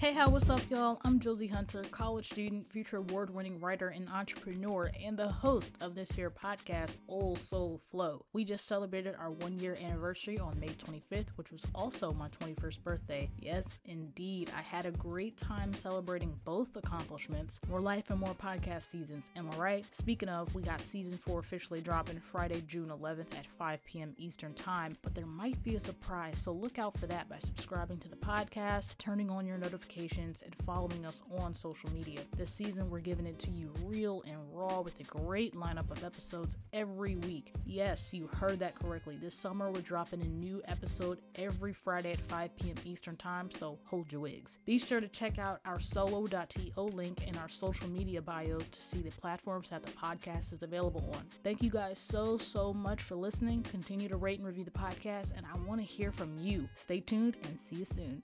Hey, how what's up, y'all? I'm Josie Hunter, college student, future award-winning writer and entrepreneur, and the host of this here podcast, Old Soul Flow. We just celebrated our one-year anniversary on May 25th, which was also my 21st birthday. Yes, indeed, I had a great time celebrating both accomplishments. More life and more podcast seasons. Am I right? Speaking of, we got season four officially dropping Friday, June 11th at 5 p.m. Eastern Time, but there might be a surprise, so look out for that by subscribing to the podcast, turning on your notifications notifications and following us on social media. This season, we're giving it to you real and raw with a great lineup of episodes every week. Yes, you heard that correctly. This summer, we're dropping a new episode every Friday at 5 p.m. Eastern Time, so hold your wigs. Be sure to check out our solo.to link in our social media bios to see the platforms that the podcast is available on. Thank you guys so, so much for listening. Continue to rate and review the podcast, and I want to hear from you. Stay tuned and see you soon.